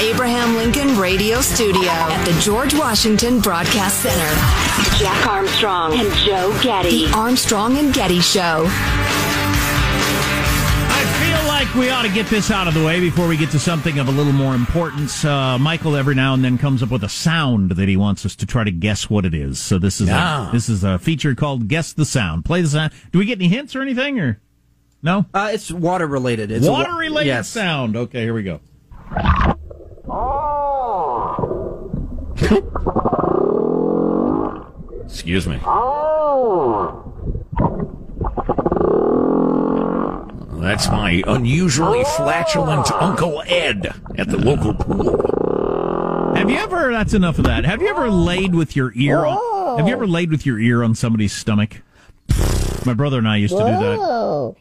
Abraham Lincoln Radio Studio at the George Washington Broadcast Center. Jack Armstrong and Joe Getty. The Armstrong and Getty Show. I feel like we ought to get this out of the way before we get to something of a little more importance. Uh, Michael every now and then comes up with a sound that he wants us to try to guess what it is. So this is Yeah. a, this is a feature called Guess the Sound. Play the sound. Do we get any hints or anything or no? Uh, it's water related. It's Water related yes. sound. Okay, here we go. Excuse me. That's my unusually flatulent Uncle Ed at the local pool. Have you ever? That's enough of that. Have you ever laid with your ear? On, have you ever laid with your ear on somebody's stomach? My brother and I used to do that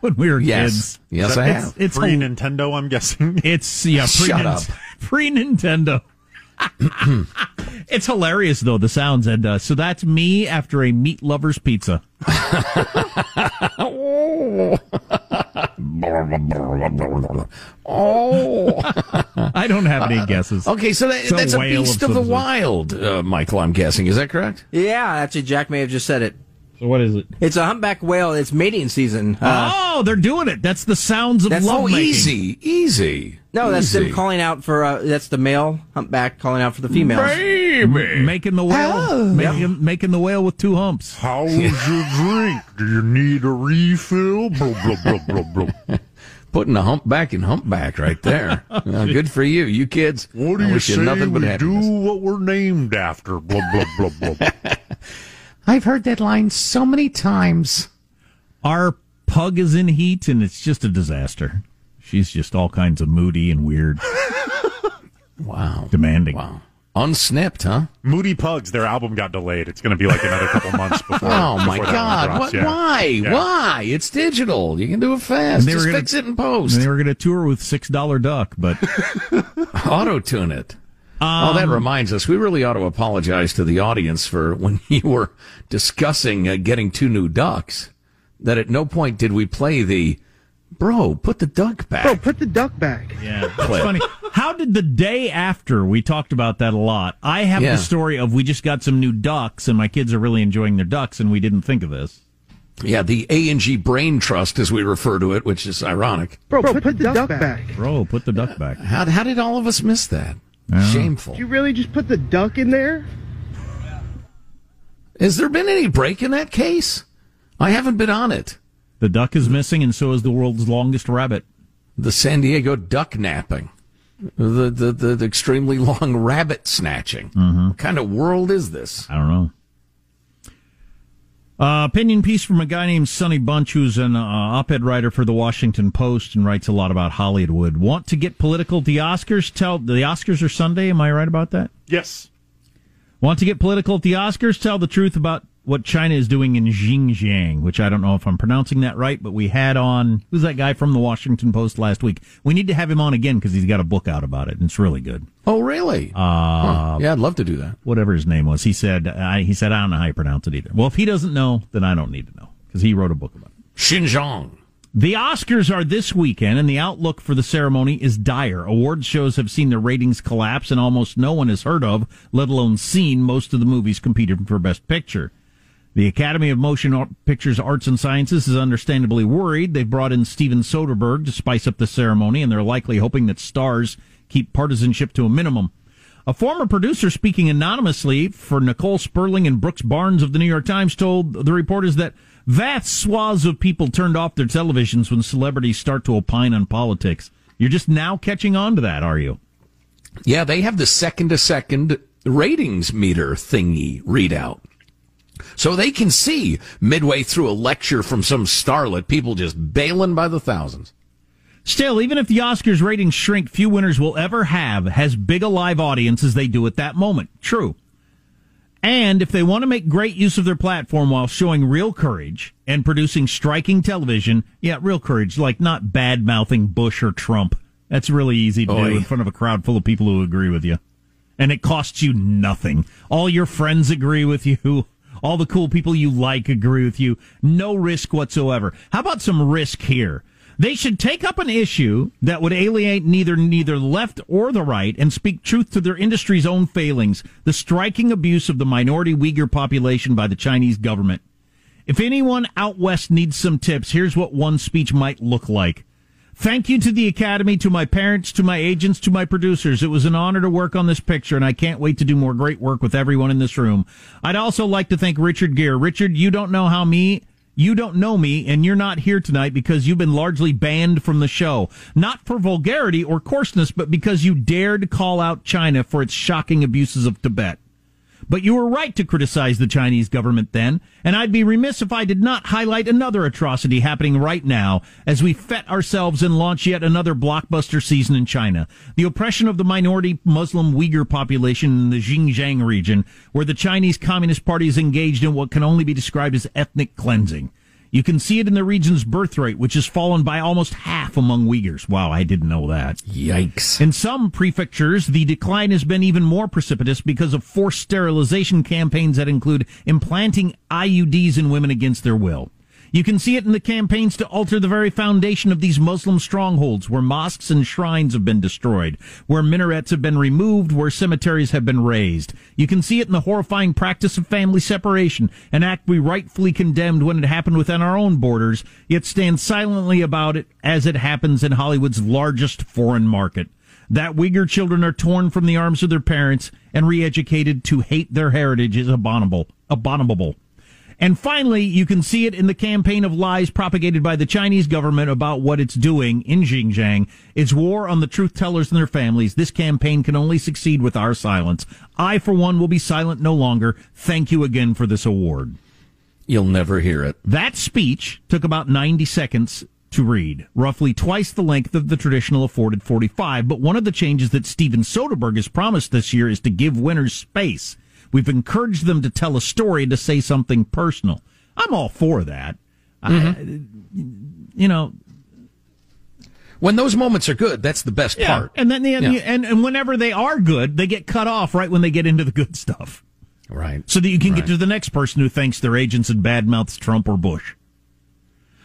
when we were Yes. kids. Yes, I It's- have. It's Pre Nintendo, I'm guessing. It's yeah, pre Shut up. Pre Nintendo. it's hilarious though the sounds and uh, so that's me after a meat lover's pizza. Oh. I don't have any guesses. Okay, so that, It's a that's a beast of of the wild, uh, Michael, I'm guessing. Is that correct? Yeah, actually, Jack may have just said it. So what is it? It's a humpback whale. It's mating season. Uh, oh, they're doing it. That's the sounds of That's- love making. easy, easy. No, that's easy. them calling out for. Uh, that's the male humpback calling out for the females. Baby. Making the whale, making, making the whale with two humps. How's your drink? Do you need a refill? Blah, blah, blah, blah, blah. Putting a humpback in humpback right there. Well, good for you, you kids. What do I you wish say you nothing but we happiness. do what we're named after? Blah, blah, blah, blah. I've heard that line so many times. Our pug is in heat and it's just a disaster. She's just all kinds of moody and weird, Wow. demanding. Wow. Unsnipped, huh? Moody Pugs, their album got delayed. It's going to be like another couple months before. Oh my before that God! What? yeah. Why? Yeah. Why? It's digital. You can do it fast. And they Just were gonna- fix it in post. And they were going to tour with Six Dollar Duck, but Auto tune it. oh, that reminds us. We really ought to apologize to the audience for when you were discussing uh, getting two new ducks. That at no point did we play the bro. Put the duck back. Bro, put the duck back. yeah, it's funny. How did the day after we talked about that a lot? I have Yeah. the story of we just got some new ducks, and my kids are really enjoying their ducks, and we didn't think of this. Yeah, the A and G Brain Trust, as we refer to it, which is ironic. Bro, put, the, duck, back. Bro, put the duck back. How how did all of us miss that? Shameful. Did you really just put the duck in there? Has there been any break in that case? I haven't been on it. The duck is missing, and so is the world's longest rabbit. The San Diego duck napping. The, the, the, the extremely long rabbit snatching. Mm-hmm. What kind of world is this? I don't know. Uh, opinion piece from a guy named Sonny Bunch, who's an uh, op-ed writer for the Washington Post and writes a lot about Hollywood. Want to get political? The Oscars tell the Oscars are Sunday. Am I right about that? Yes. Want to get political at the Oscars? Tell the truth about what China is doing in Xinjiang, which I don't know if I'm pronouncing that right, but we had on who's that guy from the Washington Post last week. We need to have him on again because he's got a book out about it, and it's really good. Oh, really? Uh, Huh. Yeah, I'd love to do that. whatever his name was. He said, I, he said, I don't know how you pronounce it either. Well, if he doesn't know, then I don't need to know because he wrote a book about it. Xinjiang. The Oscars are this weekend, and the outlook for the ceremony is dire. Awards shows have seen their ratings collapse, and almost no one has heard of, let alone seen, most of the movies competing for Best Picture. The Academy of Motion Pictures Arts and Sciences is understandably worried. They've brought in Steven Soderbergh to spice up the ceremony, and they're likely hoping that stars keep partisanship to a minimum. A former producer speaking anonymously for Nicole Sperling and Brooks Barnes of the New York Times told the reporters that vast swaths of people turned off their televisions when celebrities start to opine on politics. You're just now catching on to that, are you? Yeah, they have the second to second ratings meter thingy readout. So they can see midway through a lecture from some starlet, people just bailing by the thousands. Still, even if the Oscars ratings shrink, few winners will ever have as big a live audience as they do at that moment. True. And if they want to make great use of their platform while showing real courage and producing striking television, yeah, real courage, like not bad mouthing Bush or Trump. That's really easy to Oy. do in front of a crowd full of people who agree with you. And it costs you nothing. All your friends agree with you. All the cool people you like agree with you. No risk whatsoever. How about some risk here? They should take up an issue that would alienate neither neither the left or the right and speak truth to their industry's own failings, the striking abuse of the minority Uyghur population by the Chinese government. If anyone out west needs some tips, here's what one speech might look like. Thank you to the Academy, to my parents, to my agents, to my producers. It was an honor to work on this picture, and I can't wait to do more great work with everyone in this room. I'd also like to thank Richard Gere. Richard, you don't know how me you don't know me, and you're not here tonight because you've been largely banned from the show. Not for vulgarity or coarseness, but because you dared call out China for its shocking abuses of Tibet. But you were right to criticize the Chinese government then, and I'd be remiss if I did not highlight another atrocity happening right now as we fet ourselves and launch yet another blockbuster season in China. The oppression of the minority Muslim Uyghur population in the Xinjiang region, where the Chinese Communist Party is engaged in what can only be described as ethnic cleansing. You can see it in the region's birth rate, which has fallen by almost half among Uyghurs. Wow, I didn't know that. Yikes. In some prefectures, the decline has been even more precipitous because of forced sterilization campaigns that include implanting IUDs in women against their will. You can see it in the campaigns to alter the very foundation of these Muslim strongholds where mosques and shrines have been destroyed, where minarets have been removed, where cemeteries have been razed. You can see it in the horrifying practice of family separation, an act we rightfully condemned when it happened within our own borders, yet stand silently about it as it happens in Hollywood's largest foreign market. That Uyghur children are torn from the arms of their parents and re-educated to hate their heritage is abominable. Abominable. And finally, you can see it in the campaign of lies propagated by the Chinese government about what it's doing in Xinjiang. It's war on the truth tellers and their families. This campaign can only succeed with our silence. I, for one, will be silent no longer. Thank you again for this award. You'll never hear it. That speech took about 90 seconds to read, roughly twice the length of the traditional afforded 45. But one of the changes that Steven Soderbergh has promised this year is to give winners space. We've encouraged them to tell a story, to say something personal. I'm all for that. I, mm-hmm. you know, When those moments are good, that's the best part. and then the, Yeah. and and whenever they are good, they get cut off right when they get into the good stuff, Right. so that you can Right. get to the next person who thanks their agents and badmouths Trump or Bush.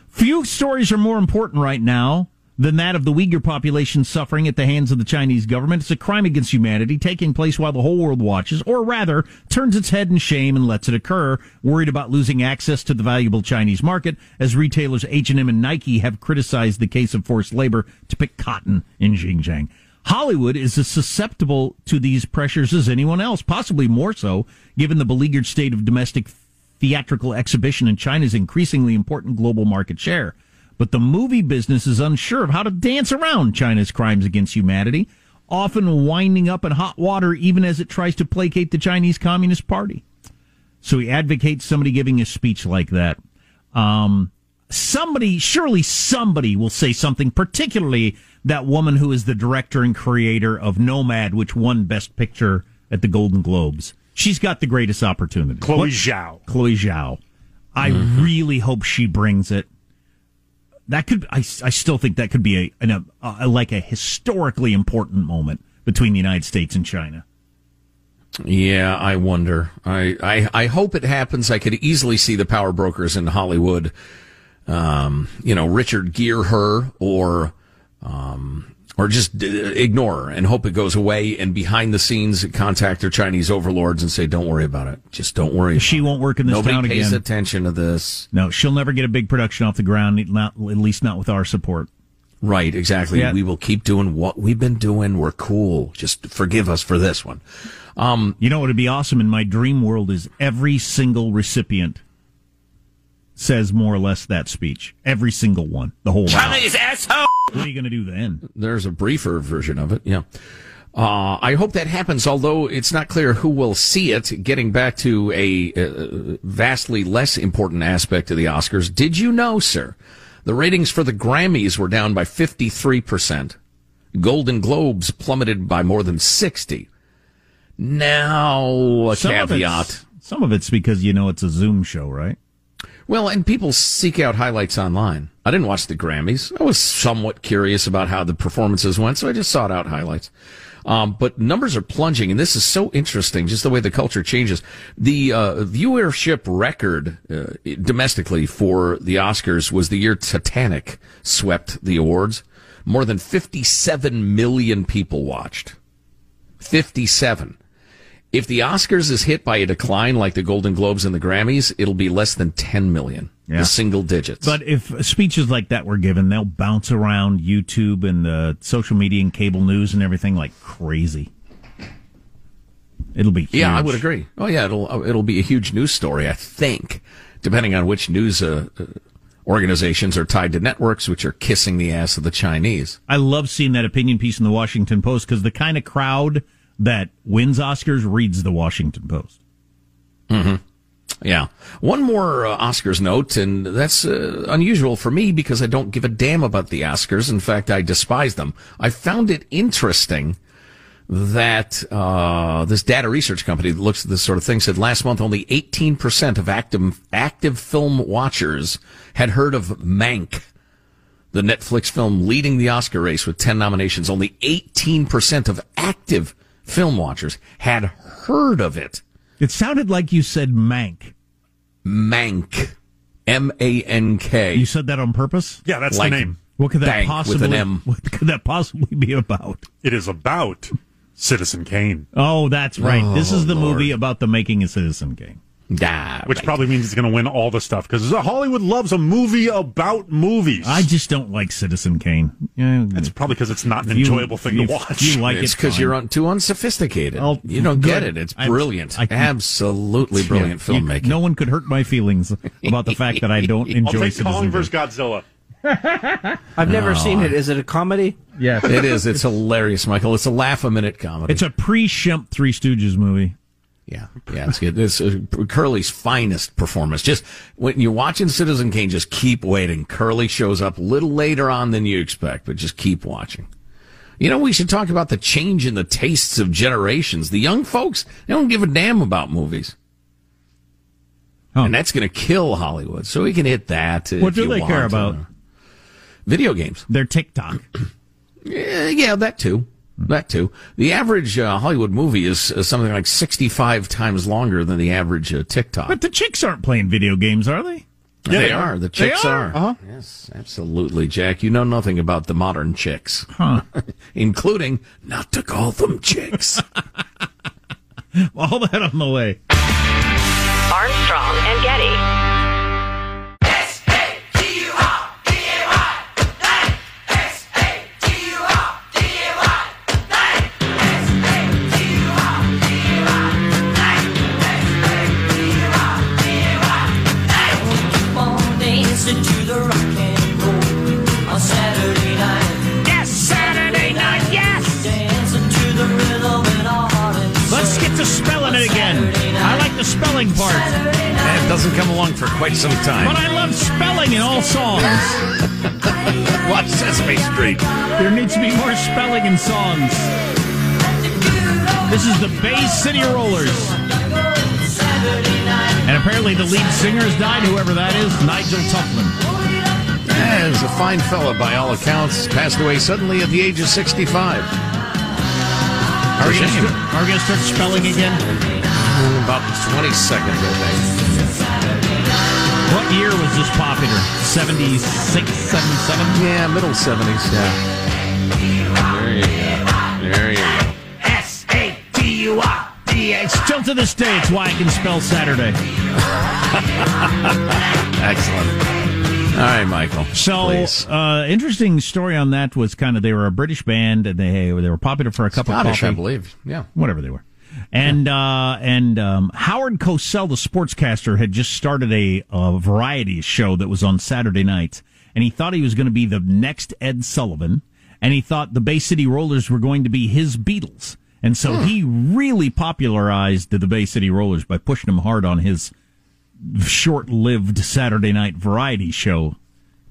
Few stories are more important right now than that of the Uyghur population suffering at the hands of the Chinese government. It's a crime against humanity taking place while the whole world watches, or rather, turns its head in shame and lets it occur, worried about losing access to the valuable Chinese market, as retailers H&M and Nike have criticized the case of forced labor to pick cotton in Xinjiang. Hollywood is as susceptible to these pressures as anyone else, possibly more so, given the beleaguered state of domestic theatrical exhibition and China's increasingly important global market share. But the movie business is unsure of how to dance around China's crimes against humanity, often winding up in hot water even as it tries to placate the Chinese Communist Party. So he advocates somebody giving a speech like that. Um, somebody, surely somebody will say something, particularly that woman who is the director and creator of Nomad, which won Best Picture at the Golden Globes. She's got the greatest opportunity. Chloe What- Zhao. Chloe Zhao. I Mm-hmm. really hope she brings it. That could, I, I still think that could be a, a, a like a historically important moment between the United States and China. Yeah, I wonder. I, I I hope it happens. I could easily see the power brokers in Hollywood, um, you know, Richard Gere her or um, or just uh, ignore her and hope it goes away. And behind the scenes, contact their Chinese overlords and say, "Don't worry about it. Just don't worry." She won't work in this Nobody town pays attention to this. No, she'll never get a big production off the ground, not, at least not with our support. Right, exactly. Yeah. We will keep doing what we've been doing. We're cool. Just forgive us for this one. Um, You know what would be awesome in my dream world is every single recipient says more or less that speech. Every single one. The whole Chinese asshole. What are you going to do then? There's a briefer version of it. Yeah. Uh, I hope that happens, although it's not clear who will see it. Getting back to a uh, vastly less important aspect of the Oscars, did you know, sir, the ratings for the Grammys were down by 53%. Golden Globes plummeted by more than 60. Now, a Some of caveat. Some of it's because you know it's a Zoom show, right? Well, and people seek out highlights online. I didn't watch the Grammys. I was somewhat curious about how the performances went, so I just sought out highlights. Um, but numbers are plunging, and this is so interesting, just the way the culture changes. The uh, viewership record uh, domestically for the Oscars was the year Titanic swept the awards. More than 57 million people watched. 57. If the Oscars is hit by a decline like the Golden Globes and the Grammys, it'll be less than 10 million. Yeah. The single digits. But if speeches like that were given, they'll bounce around YouTube and the social media and cable news and everything like crazy. It'll be huge. yeah, I would agree. Oh yeah, it'll it'll be a huge news story, I think, depending on which news uh, uh, organizations are tied to networks which are kissing the ass of the Chinese. I love seeing that opinion piece in the Washington Post because the kind of crowd that wins Oscars reads the Washington Post. Yeah. One more uh, Oscars note, and that's uh, unusual for me because I don't give a damn about the Oscars. In fact, I despise them. I found it interesting that uh, this data research company that looks at this sort of thing said last month only 18% of active active film watchers had heard of Mank, the Netflix film leading the Oscar race with 10 nominations. Only 18% of active film watchers had heard of it. It sounded like you said Mank. Mank. M A N K. You said that on purpose? Yeah, that's Like the name. What could that Bank possibly with an M. What could that possibly be about? It is about Citizen Kane, Oh, that's right. this is oh, the Lord. movie about the making of Citizen Kane. Ah, which right. probably means he's going to win all the stuff because Hollywood loves a movie about movies. I just don't like Citizen Kane. It's probably because it's not an you- enjoyable thing you- to watch. You like it's it because fine. you're un- too unsophisticated. Oh, you don't get it. It's brilliant. I- Absolutely brilliant Yeah, you- filmmaking. no one could hurt my feelings about the fact that I don't I'll enjoy take Citizen Kong Kane. vs. Godzilla. I've never seen it. Is it a comedy? Yeah, it is. It's hilarious, Michael. It's a laugh a minute comedy. it's a pre-Shemp Three Stooges movie. Yeah, yeah. It's good. It's uh, Curly's finest performance. Just when you're watching Citizen Kane, just keep waiting. Curly shows up a little later on than you expect, but just keep watching. You know, we should talk about the change in the tastes of generations. The young folks, they don't give a damn about movies. Huh. And that's going to kill Hollywood. So we can hit that. What do you they care about? Video games. They're TikTok. Yeah, yeah, that too. That too. The average uh, Hollywood movie is uh, something like 65 times longer than the average uh, TikTok. but the chicks aren't playing video games, are they? Yeah, they, are. The chicks They are. are? Uh-huh. Yes, absolutely, Jack. You know nothing about the modern chicks, Huh. including not to call them chicks. All that on the way. Armstrong and Getty. listen to the rock and roll on Saturday night. Yes, Saturday night, yes. Dancing to the rhythm in our heart Let's get to spelling it again. I like the spelling part. And it doesn't come along for quite some time. But I love spelling in all songs. Watch Sesame Street. There needs to be more spelling in songs. This is the Bay City Rollers. And apparently the lead singer has died, whoever that is, Nigel Tufflin. Yeah, is a fine fella by all accounts. Passed away suddenly at the age of 65. Are we going to start spelling again? About 20 seconds, I think. What year was this popular? 76, 77? Yeah, middle 70s. Yeah. There you go. There you go. D A. Still to this day, it's why I can spell Saturday. Excellent. All right, Michael. So, uh, interesting story on that was kind of they were a British band and they they were popular for a couple Scottish, of coffee. I believe. Yeah. whatever they were. And uh, and um, Howard Cosell, the sportscaster, had just started a, a variety show that was on Saturday nights, and he thought he was going to be the next Ed Sullivan, and he thought the Bay City Rollers were going to be his Beatles, and so he really popularized the Bay City Rollers by pushing them hard on his short-lived Saturday night variety show,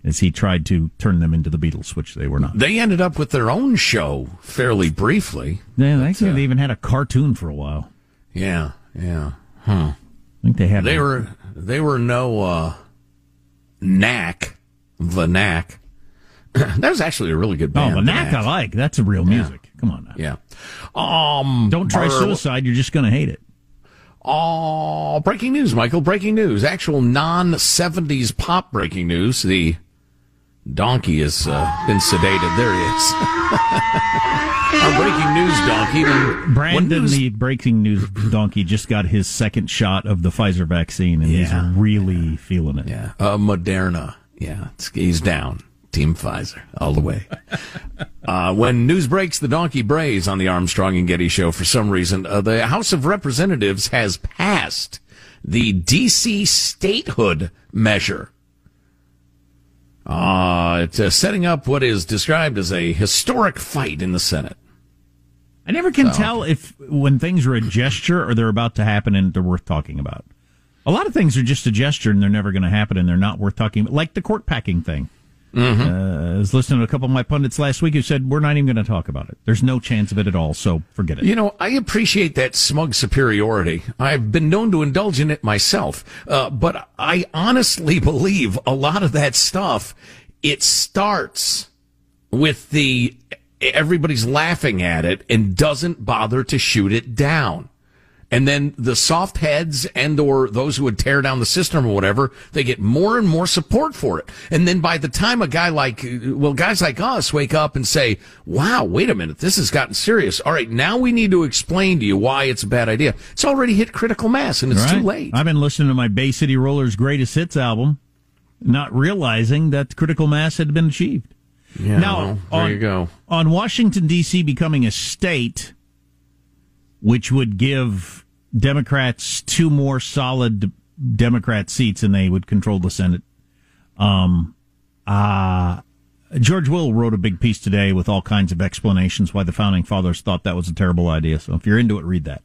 as he tried to turn them into the Beatles, which they were not. They ended up with their own show fairly briefly. Yeah, I think they even had a cartoon for a while. Yeah, yeah. Huh. I think they had. They a- were they were no uh knack the knack. that was actually a really good band. Oh, the knack I like. That's a real music. Come on now. Yeah. Um Don't try suicide. You're just going to hate it. Oh, breaking news, Michael. Breaking news. Actual non 70s pop breaking news. The donkey has uh, been sedated. There he is. Our breaking news donkey. Brandon, news- the breaking news donkey, just got his second shot of the Pfizer vaccine, and he's really feeling it. Yeah. Uh, Moderna. Yeah. It's, he's down. Team Pfizer. All the way. uh, when news breaks, the donkey brays on the Armstrong and Getty show for some reason. Uh, the House of Representatives has passed the DC statehood measure. Uh, it's uh, setting up what is described as a historic fight in the Senate. I never can tell if when things are a gesture or they're about to happen and they're worth talking about. A lot of things are just a gesture and they're never going to happen and they're not worth talking about, like the court packing thing. Mm-hmm. Uh, I was listening to a couple of my pundits last week who said we're not even going to talk about it. There's no chance of it at all, so forget it. You know, I appreciate that smug superiority. I've been known to indulge in it myself. Uh, but I honestly believe a lot of that stuff, it starts with the, everybody's laughing at it and doesn't bother to shoot it down. And then the soft heads and or those who would tear down the system or whatever, they get more and more support for it. And then by the time a guy like, well, guys like us wake up and say, wow, wait a minute, this has gotten serious. All right, now we need to explain to you why it's a bad idea. It's already hit critical mass and it's Right? too late. I've been listening to my Bay City Rollers greatest hits album, not realizing that critical mass had been achieved. Yeah, now, well, there on, you go. On Washington, D.C. becoming a state, which would give Democrats two more solid Democrat seats and they would control the Senate. Um, uh, George Will wrote a big piece today with all kinds of explanations why the founding fathers thought that was a terrible idea. So if you're into it, read that.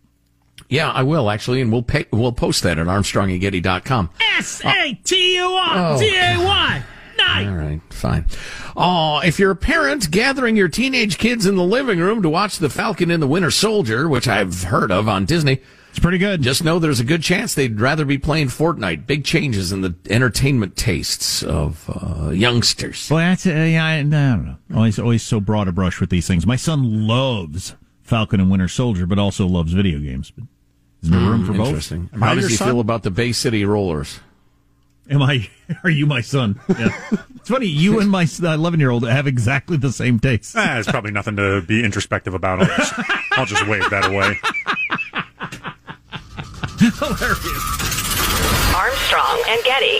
Yeah, I will actually, and we'll pay, we'll post that at armstrongandgetty.com. S A T U R T A Y. All right, fine. Oh, if you're a parent gathering your teenage kids in the living room to watch The Falcon and the Winter Soldier, which I've heard of on Disney, It's pretty good. just know there's a good chance they'd rather be playing Fortnite. Big changes in the entertainment tastes of uh, youngsters. Well, that's uh, yeah. I, I don't know. Always, always so broad a brush with these things. My son loves Falcon and Winter Soldier, but also loves video games. But is there room for both? Interesting. Am I How does he son? feel about the Bay City Rollers? Am I? Are you my son? Yeah. it's funny. You and my eleven-year-old have exactly the same taste. Eh, there's probably nothing to be introspective about. I'll just, I'll just wave that away. Hilarious. Armstrong and Getty.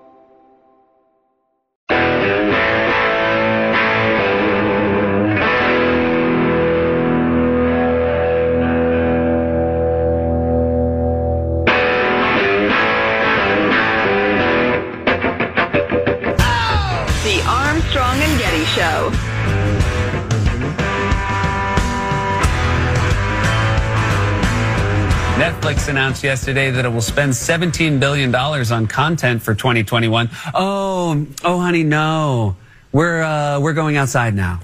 Netflix announced yesterday that it will spend $17 billion on content for 2021. Oh, oh, honey, no. We're, uh, we're going outside now.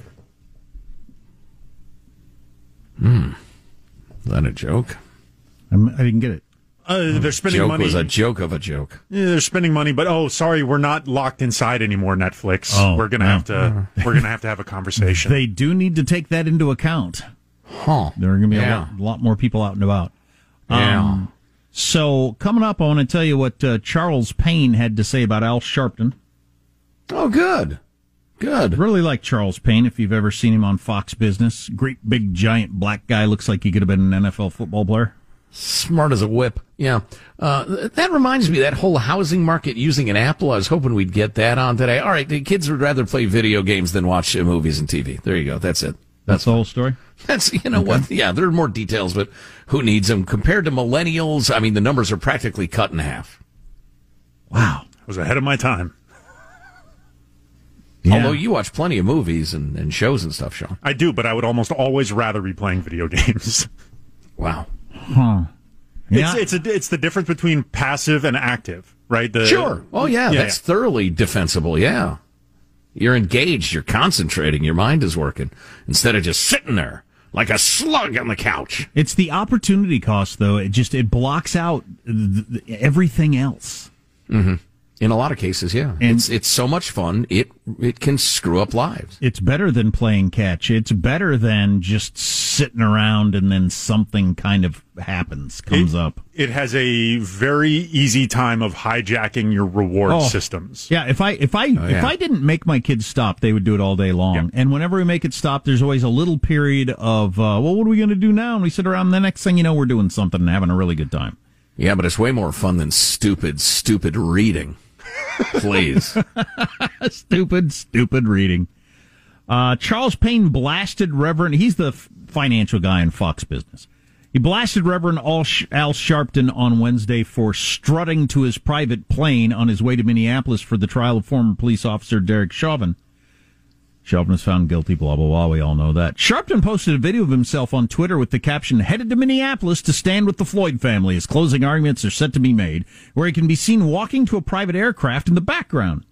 Hmm. Is that a joke? I'm, I didn't get it. Uh, they're spending joke money. was a joke of a joke. Yeah, they're spending money, but oh, sorry, we're not locked inside anymore. Netflix. Oh, we're gonna no. have to. we're gonna have to have a conversation. They do need to take that into account. Huh. There are going to be Yeah. a lot, lot more people out and about. Yeah. Um, so coming up, I want to tell you what uh, Charles Payne had to say about Al Sharpton. Oh, good. Good. Really like Charles Payne. If you've ever seen him on Fox Business, great big giant black guy. Looks like he could have been an NFL football player. Smart as a whip. Yeah. Uh, that reminds me, that whole housing market using an Apple, I was hoping we'd get that on today. All right, the kids would rather play video games than watch uh, movies and TV. There you go. That's it. That's the whole story. That's, you know what? Yeah, there are more details, but who needs them? Compared to millennials, I mean, the numbers are practically cut in half. Wow. I was ahead of my time. Although you watch plenty of movies and, and shows and stuff, Sean. I do, but I would almost always rather be playing video games. Wow. Huh. Yeah. It's it's a, it's the difference between passive and active, right? The, sure. Oh, yeah, that's thoroughly defensible. Yeah. You're engaged. You're concentrating. Your mind is working instead of just sitting there like a slug on the couch. It's the opportunity cost, though. It just it blocks out th- th- everything else. Mm-hmm. In a lot of cases, yeah. And- it's it's so much fun. It it can screw up lives. It's better than playing catch. It's better than just sitting around and then something kind of happens, comes It- up. It has a very easy time of hijacking your reward Oh. systems. Yeah, if I if I Oh, if. I didn't make my kids stop, they would do it all day long. And whenever we make it stop, there's always a little period of uh, well, what are we going to do now? And we sit around. And the next thing you know, we're doing something and having a really good time. Yeah, but it's way more fun than stupid, stupid reading. Please. stupid, stupid reading. Uh, Charles Payne blasted Reverend. He's the f- financial guy in Fox Business. He blasted Reverend Al, Al Sharpton on Wednesday for strutting to his private plane on his way to Minneapolis for the trial of former police officer Derek Chauvin. Chauvin is found guilty, blah, blah, blah. We all know that. Sharpton posted a video of himself on Twitter with the caption, headed to Minneapolis to stand with the Floyd family as closing arguments are set to be made, where he can be seen walking to a private aircraft in the background.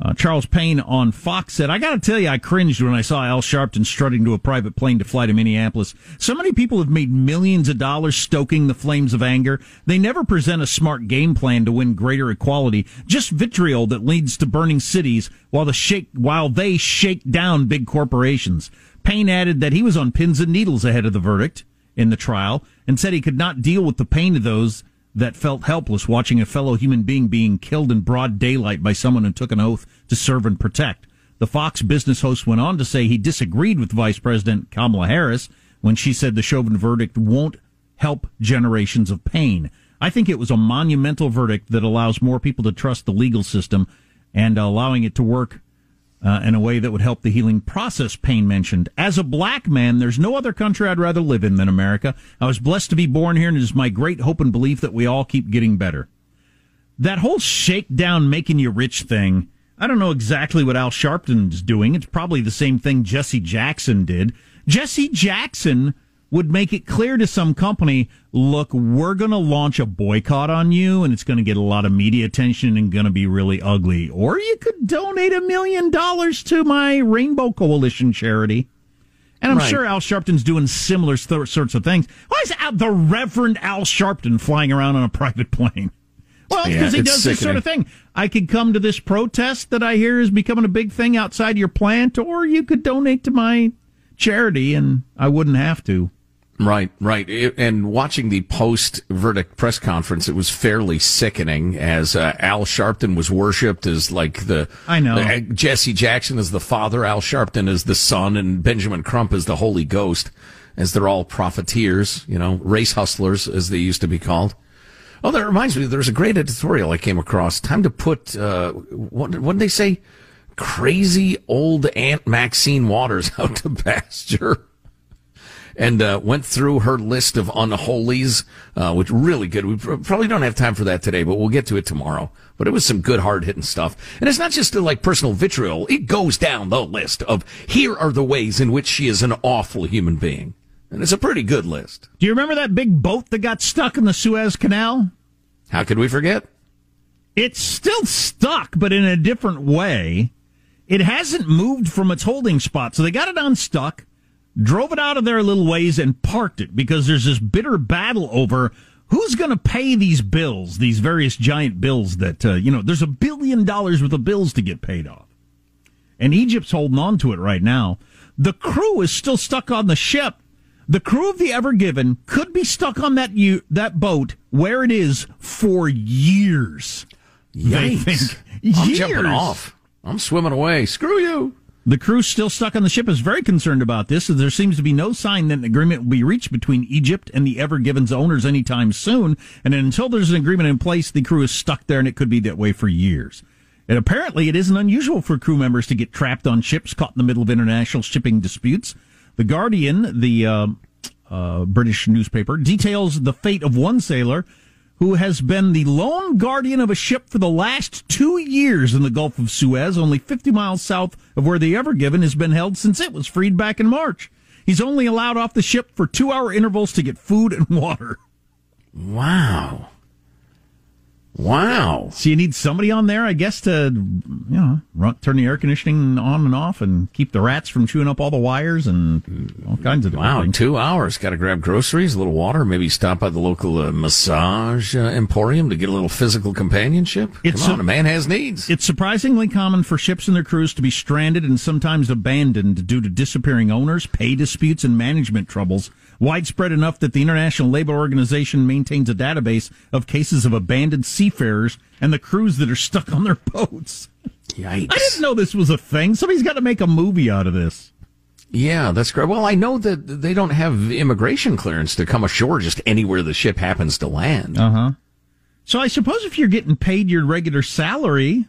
Uh, Charles Payne on Fox said, I got to tell you, I cringed when I saw Al Sharpton strutting to a private plane to fly to Minneapolis. So many people have made millions of dollars stoking the flames of anger. They never present a smart game plan to win greater equality, just vitriol that leads to burning cities while, the shake, while they shake down big corporations. Payne added that he was on pins and needles ahead of the verdict in the trial and said he could not deal with the pain of those that felt helpless watching a fellow human being being killed in broad daylight by someone who took an oath to serve and protect. The Fox business host went on to say he disagreed with Vice President Kamala Harris when she said the Chauvin verdict won't help generations of pain. I think it was a monumental verdict that allows more people to trust the legal system and allowing it to work uh, in a way that would help the healing process Payne mentioned. As a black man, there's no other country I'd rather live in than America. I was blessed to be born here, and it is my great hope and belief that we all keep getting better. That whole shakedown making you rich thing, I don't know exactly what Al Sharpton's doing. It's probably the same thing Jesse Jackson did. Jesse Jackson would make it clear to some company, look, we're going to launch a boycott on you and it's going to get a lot of media attention and going to be really ugly. Or you could donate a million dollars to my Rainbow Coalition charity. And I'm Right. sure Al Sharpton's doing similar th- sorts of things. Why is Al, the Reverend Al Sharpton flying around on a private plane? Well, Yeah, because he it's does this sort of thing. I could come to this protest that I hear is becoming a big thing outside your plant, or you could donate to my charity and I wouldn't have to. Right, right. It- and watching the post verdict press conference, it was fairly sickening as uh, Al Sharpton was worshipped as like the. I know. uh, Jesse Jackson is the father, Al Sharpton is the son, and Benjamin Crump is the Holy Ghost, as they're all profiteers, you know, race hustlers, as they used to be called. Oh, that reminds me, there's a great editorial I came across. Time to put, uh, what, what did they say? Crazy old Aunt Maxine Waters out to pasture and uh, went through her list of unholies, uh, which really good. We probably don't have time for that today, but we'll get to it tomorrow. But it was some good, hard hitting stuff, and it's not just uh, like personal vitriol. It goes down the list of here are the ways in which she is an awful human being, and it's a pretty good list. Do you remember that big boat that got stuck in the Suez Canal? How could we forget? It's still stuck, but in a different way. It hasn't moved from its holding spot. So they got it unstuck, drove it out of there a little ways, and parked it because there's this bitter battle over who's going to pay these bills, these various giant bills that, uh, you know, there's a billion dollars worth of bills to get paid off. And Egypt's holding on to it right now. The crew is still stuck on the ship. The crew of the Ever Given could be stuck on that u- that boat where it is for years. They Yikes. think I'm years. jumping off. I'm swimming away. Screw you. The crew still stuck on the ship is very concerned about this, as there seems to be no sign that an agreement will be reached between Egypt and the Ever Given's owners anytime soon. And until there's an agreement in place, the crew is stuck there, and it could be that way for years. And apparently, it isn't unusual for crew members to get trapped on ships caught in the middle of international shipping disputes. The Guardian, the uh, uh, British newspaper, details the fate of one sailor who has been the lone guardian of a ship for the last two years in the Gulf of Suez, only 50 miles south of where the Ever Given has been held since it was freed back in March. He's only allowed off the ship for two hour intervals to get food and water. Wow. Wow. So you need somebody on there, I guess, to you know run, turn the air conditioning on and off and keep the rats from chewing up all the wires and all kinds of Wow, things. two hours. Got to grab groceries, a little water, maybe stop by the local uh, massage uh, emporium to get a little physical companionship. It's Come on, a- a man has needs. It's surprisingly common for ships and their crews to be stranded and sometimes abandoned due to disappearing owners, pay disputes, and management troubles. Widespread enough that the International Labor Organization maintains a database of cases of abandoned seafarers and the crews that are stuck on their boats. Yikes. I didn't know this was a thing. Somebody's got to make a movie out of this. Yeah, that's great. Well, I know that they don't have immigration clearance to come ashore just anywhere the ship happens to land. Uh huh. So I suppose if you're getting paid your regular salary,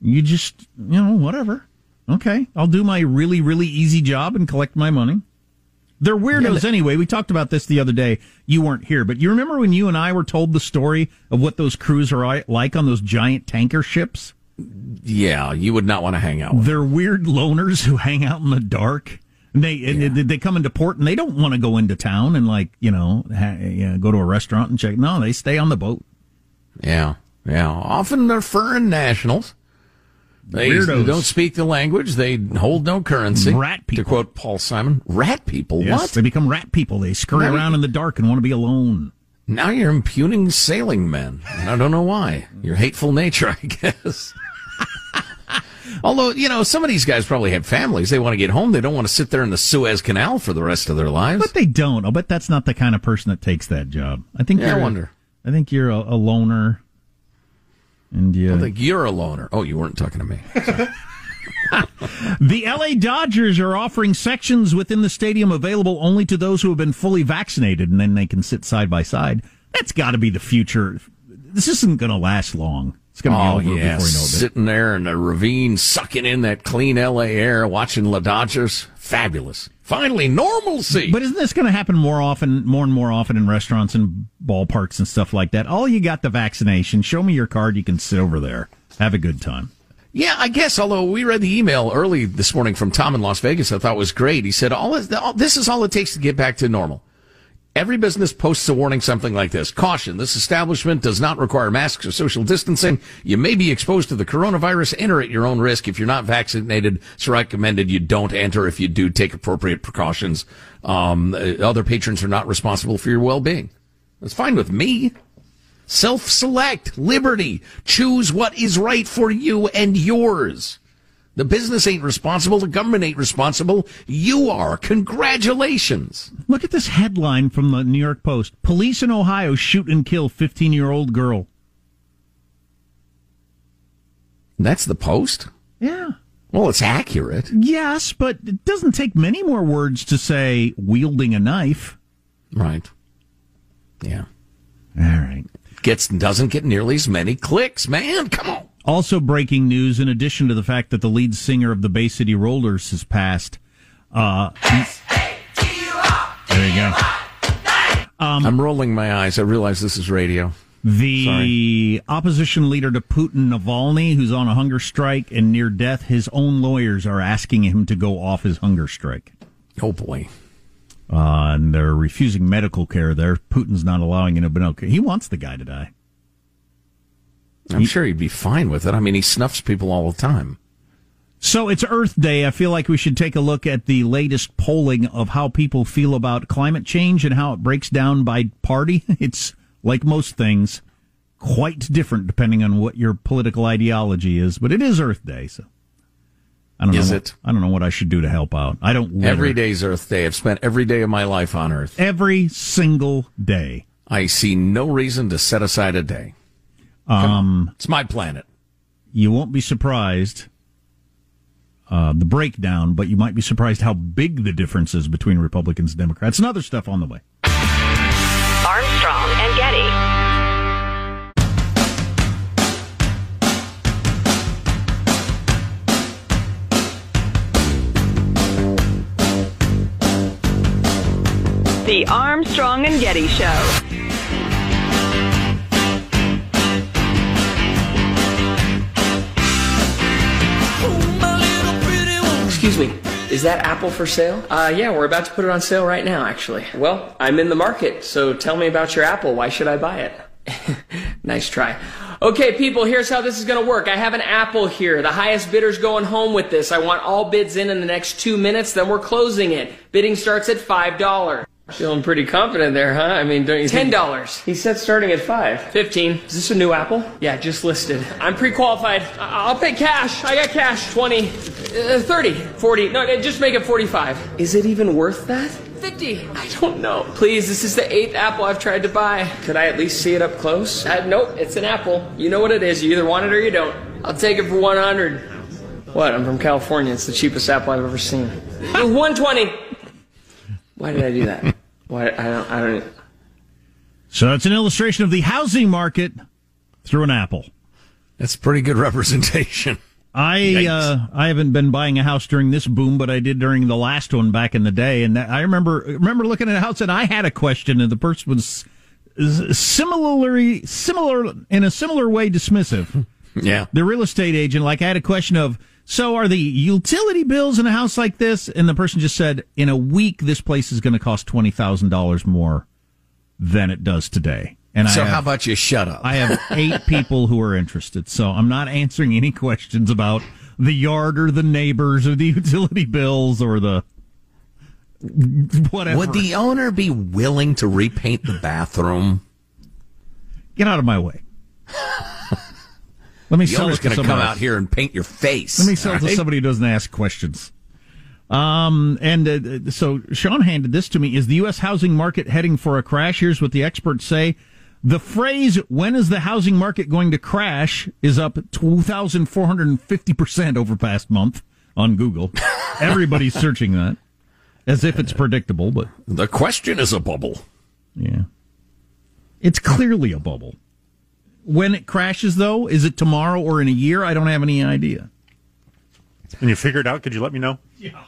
you just, you know, whatever. Okay, I'll do my really, really easy job and collect my money. They're weirdos Yeah, anyway. We talked about this the other day. You weren't here, but you remember when you and I were told the story of what those crews are like on those giant tanker ships? Yeah, you would not want to hang out with. They're weird loners who hang out in the dark. And they and they, they come into port and they don't want to go into town and like you know ha, you know, go to a restaurant and check. No, they stay on the boat. Yeah, yeah. Often they're foreign nationals. They Weirdos. don't speak the language. They hold no currency. Rat people. To quote Paul Simon, rat people. Yes, What? They become rat people. They scurry Now around in the dark and want to be alone. Now you're impugning sailing men. And I don't know why. Your hateful nature, I guess. Although, you know, some of these guys probably have families. They want to get home. They don't want to sit there in the Suez Canal for the rest of their lives. But they don't. I'll bet that's not the kind of person that takes that job. I think. Yeah, I wonder. I think you're a, a loner. And you, I think you're a loner. Oh, you weren't talking to me. The LA Dodgers are offering sections within the stadium available only to those who have been fully vaccinated, and then they can sit side by side. That's got to be the future. This isn't going to last long. It's going to Oh, be over yeah. before you know it. Sitting there in a ravine, sucking in that clean LA air, watching the Dodgers. Fabulous. Finally, normalcy. But isn't this going to happen more often, more and more often in restaurants and ballparks and stuff like that? All you got the vaccination. Show me your card. You can sit over there. Have a good time. Yeah, I guess. Although we read the email early this morning from Tom in Las Vegas, I thought was great. He said, "All, all this is all it takes to get back to normal." Every business posts a warning something like this. Caution, this establishment does not require masks or social distancing. You may be exposed to the coronavirus. Enter at your own risk. If you're not vaccinated, it's recommended you don't enter. If you do, take appropriate precautions. Um, uh, other patrons are not responsible for your well-being. That's fine with me. Self-select, liberty. Choose what is right for you and yours. The business ain't responsible. The government ain't responsible. You are. Congratulations. Look at this headline from the New York Post. Police in Ohio shoot and kill 15 year old girl. That's the post? Yeah. Well, it's accurate. Yes, but it doesn't take many more words to say wielding a knife. Right. Yeah. All right. Gets doesn't get nearly as many clicks, man. Come on. Also, breaking news in addition to the fact that the lead singer of the Bay City Rollers has passed. Uh, there you go. Um, I'm rolling my eyes. I realize this is radio. The opposition leader to Putin, Navalny, who's on a hunger strike and near death, his own lawyers are asking him to go off his hunger strike. Oh boy. Uh, and they're refusing medical care there. Putin's not allowing it. to no. He wants the guy to die. I'm sure he'd be fine with it. I mean, he snuffs people all the time. So it's Earth Day. I feel like we should take a look at the latest polling of how people feel about climate change and how it breaks down by party. It's like most things, quite different depending on what your political ideology is. But it is Earth Day, so I don't Is know. it? I don't know what I should do to help out. I don't. litter. Every day's Earth Day. I've spent every day of my life on Earth. every single day. I see no reason to set aside a day. Um, It's my planet. you won't be surprised. Uh, the breakdown, but you might be surprised how big the difference is between Republicans and Democrats and other stuff on the way. Armstrong and Getty. The Armstrong and Getty Show. Excuse me, is that apple for sale? Uh, yeah, we're about to put it on sale right now, actually. Well, I'm in the market, so tell me about your apple. Why should I buy it? nice try. Okay, people, here's how this is gonna work. I have an apple here. The highest bidder's going home with this. I want all bids in in the next two minutes, then we're closing it. Bidding starts at $5. Feeling pretty confident there, huh? I mean, don't you Ten dollars. He said starting at five. Fifteen. Is this a new apple? Yeah, just listed. I'm pre-qualified. I- I'll pay cash. I got cash. Twenty. Uh, Thirty. Forty. No, no, just make it forty-five. Is it even worth that? Fifty. I don't know. Please, this is the eighth apple I've tried to buy. Could I at least see it up close? Uh, nope, it's an apple. You know what it is. You either want it or you don't. I'll take it for one hundred. What? I'm from California. It's the cheapest apple I've ever seen. 120. Why did I do that? Why I don't I don't. So that's an illustration of the housing market through an apple. That's a pretty good representation. I uh, I haven't been buying a house during this boom, but I did during the last one back in the day, and that, I remember remember looking at a house and I had a question, and the person was similarly similar in a similar way dismissive. Yeah. The real estate agent, like I had a question of, so are the utility bills in a house like this? And the person just said, in a week, this place is going to cost twenty thousand dollars more than it does today. And so I have, how about you shut up? I have eight people who are interested, so I'm not answering any questions about the yard or the neighbors or the utility bills or the whatever. Would the owner be willing to repaint the bathroom? Get out of my way. Let me sell it to going to come somebody out here and paint your face. Let me sell it to right? somebody who doesn't ask questions. Um, and uh, so Sean handed this to me. Is the U.S. housing market heading for a crash? Here's what the experts say. The phrase, when is the housing market going to crash, is up 2,450% over past month on Google. Everybody's searching that as if it's predictable, but. The question is a bubble. Yeah. It's clearly a bubble. When it crashes, though, is it tomorrow or in a year? I don't have any idea. And you figure it out? Could you let me know? Yeah.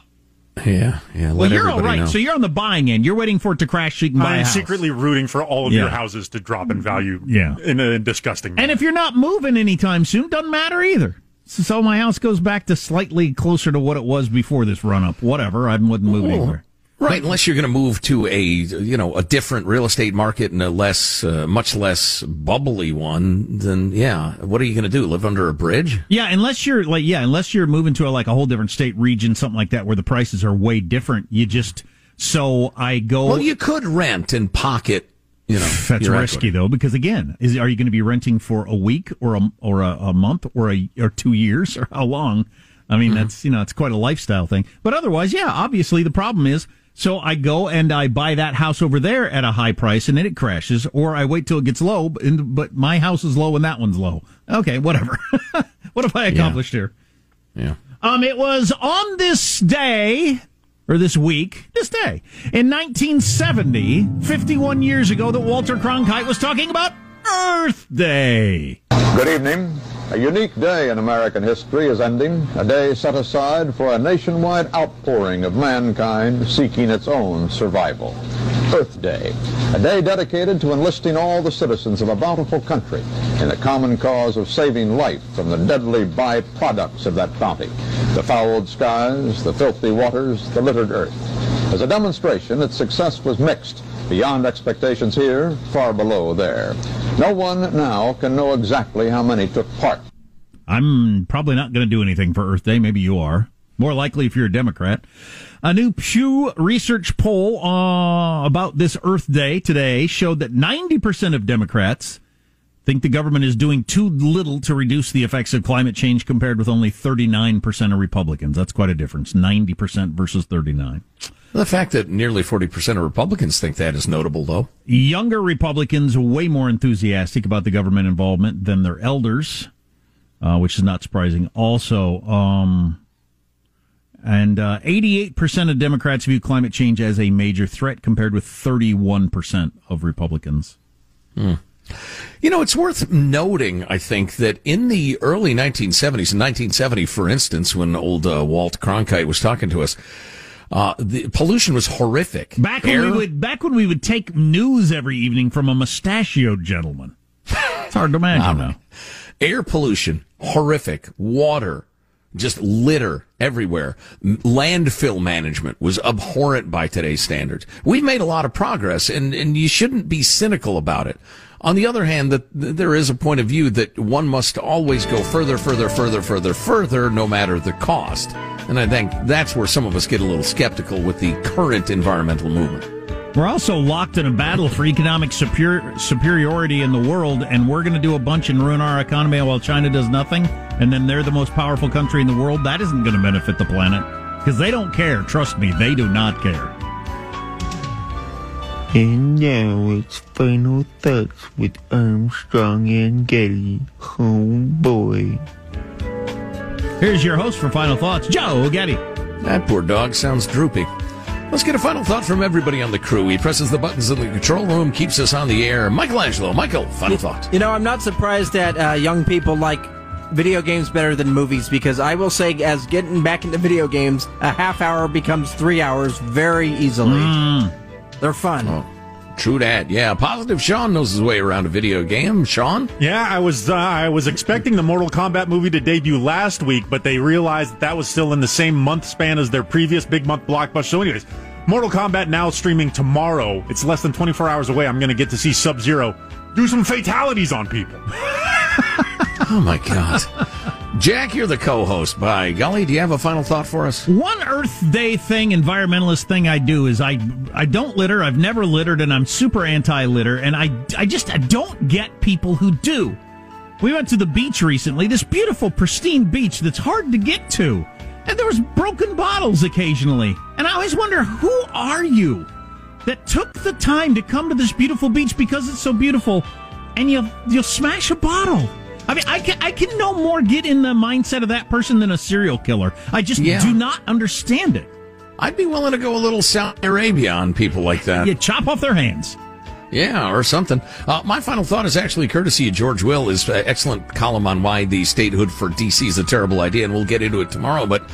Yeah, yeah. Well, you're all right. know. So you're on the buying end. You're waiting for it to crash so you can buy a I'm house. secretly rooting for all of Yeah. your houses to drop in value Yeah. in a disgusting And if you're not moving anytime soon, doesn't matter either. So my house goes back to slightly closer to what it was before this run up. Whatever. I wouldn't move Oh. anywhere. Right, unless you're going to move to a you know a different real estate market and a less, uh, much less bubbly one, then yeah, what are you going to do? Live under a bridge? Yeah, unless you're like yeah, unless you're moving to a, like a whole different state region, something like that, where the prices are way different. You just so I go. Well, you could rent and pocket. You know, That's risky though, because again, is are you going to be renting for a week or a or a, a month or a or two years or how long? I mean, Mm-hmm. that's you know, it's quite a lifestyle thing. But otherwise, yeah, obviously the problem is. So I go and I buy that house over there at a high price, and then it crashes, or I wait till it gets low, but my house is low and that one's low. Okay, whatever. what have I accomplished here? Yeah. Um, it was on this day, or this week, this day, in 1970, 51 years ago, that Walter Cronkite was talking about Earth Day. Good evening. A unique day in American history is ending, a day set aside for a nationwide outpouring of mankind seeking its own survival. Earth Day, a day dedicated to enlisting all the citizens of a bountiful country in the common cause of saving life from the deadly byproducts of that bounty, the fouled skies, the filthy waters, the littered earth. As a demonstration, its success was mixed, beyond expectations here, far below there. No one now can know exactly how many took part. I'm probably not going to do anything for Earth Day. Maybe you are. More likely if you're a Democrat. A new Pew Research poll uh, about this Earth Day today showed that 90% of Democrats think the government is doing too little to reduce the effects of climate change compared with only 39% of Republicans. That's quite a difference. 90% versus 39. The fact that nearly 40% of Republicans think that is notable, though. Younger Republicans way more enthusiastic about the government involvement than their elders, uh, which is not surprising. Also, um, and uh, 88% of Democrats view climate change as a major threat, compared with 31% of Republicans. Hmm. You know, it's worth noting, I think, that in the early 1970s, in 1970, for instance, when old uh, Walt Cronkite was talking to us, uh, the pollution was horrific. Back when we would, back when we would take news every evening from a mustachioed gentleman. It's hard to imagine now. air pollution, horrific. Water, just litter everywhere. Landfill management was abhorrent by today's standards. We've made a lot of progress, and, and you shouldn't be cynical about it. On the other hand, that there is a point of view that one must always go further, further, further, further, further, no matter the cost. And I think that's where some of us get a little skeptical with the current environmental movement. We're also locked in a battle for economic superior, superiority in the world, and we're going to do a bunch and ruin our economy while China does nothing, and then they're the most powerful country in the world. That isn't going to benefit the planet because they don't care. Trust me, they do not care. And now it's final thoughts with Armstrong and Getty. Oh boy. Here's your host for Final Thoughts, Joe Getty. That poor dog sounds droopy. Let's get a final thought from everybody on the crew. He presses the buttons in the control room, keeps us on the air. Michelangelo, Michael, final thought. You know, I'm not surprised that uh, young people like video games better than movies because I will say, as getting back into video games, a half hour becomes three hours very easily. They're fun. Oh, true that. Yeah, positive. Sean knows his way around a video game. Sean. Yeah, I was uh, I was expecting the Mortal Kombat movie to debut last week, but they realized that, that was still in the same month span as their previous big month blockbuster. So, anyways, Mortal Kombat now streaming tomorrow. It's less than 24 hours away. I'm going to get to see Sub Zero do some fatalities on people. oh my god. Jack, you're the co-host. By golly, do you have a final thought for us? One Earth Day thing, environmentalist thing I do is I I don't litter. I've never littered, and I'm super anti-litter. And I I just I don't get people who do. We went to the beach recently. This beautiful, pristine beach that's hard to get to, and there was broken bottles occasionally. And I always wonder who are you that took the time to come to this beautiful beach because it's so beautiful, and you you'll smash a bottle. I mean, I can I can no more get in the mindset of that person than a serial killer. I just Yeah. do not understand it. I'd be willing to go a little Saudi Arabia on people like that. You chop off their hands. Yeah, or something. Uh, my final thought is actually courtesy of George Will, his uh, excellent column on why the statehood for D.C. is a terrible idea, and we'll get into it tomorrow. But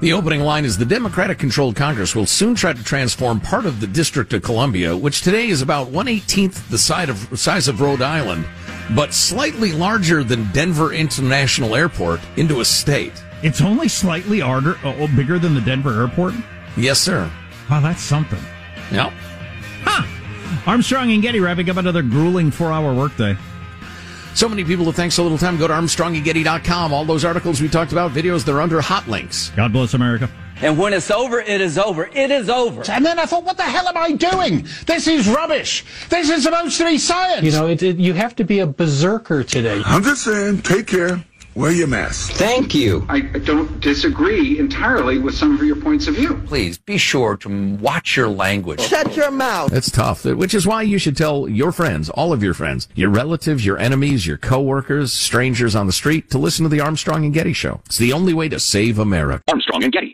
the opening line is the Democratic controlled Congress will soon try to transform part of the District of Columbia, which today is about 118th the size of, size of Rhode Island, but slightly larger than Denver International Airport, into a state. It's only slightly harder, uh, oh, bigger than the Denver airport. Yes, sir. Wow, that's something. Yep. Huh. Armstrong and Getty wrapping up another grueling four-hour workday. So many people that thanks so little time. Go to ArmstrongandGetty.com. All those articles we talked about, videos, they're under hot links. God bless America. And when it's over, it is over. It is over. And then I thought, what the hell am I doing? This is rubbish. This is supposed to be science. You know, it, it, you have to be a berserker today. I'm just saying, take care. Wear your mask. Thank you. I I don't disagree entirely with some of your points of view. Please be sure to watch your language. Shut your mouth. That's tough. Which is why you should tell your friends, all of your friends, your relatives, your enemies, your coworkers, strangers on the street to listen to the Armstrong and Getty show. It's the only way to save America. Armstrong and Getty.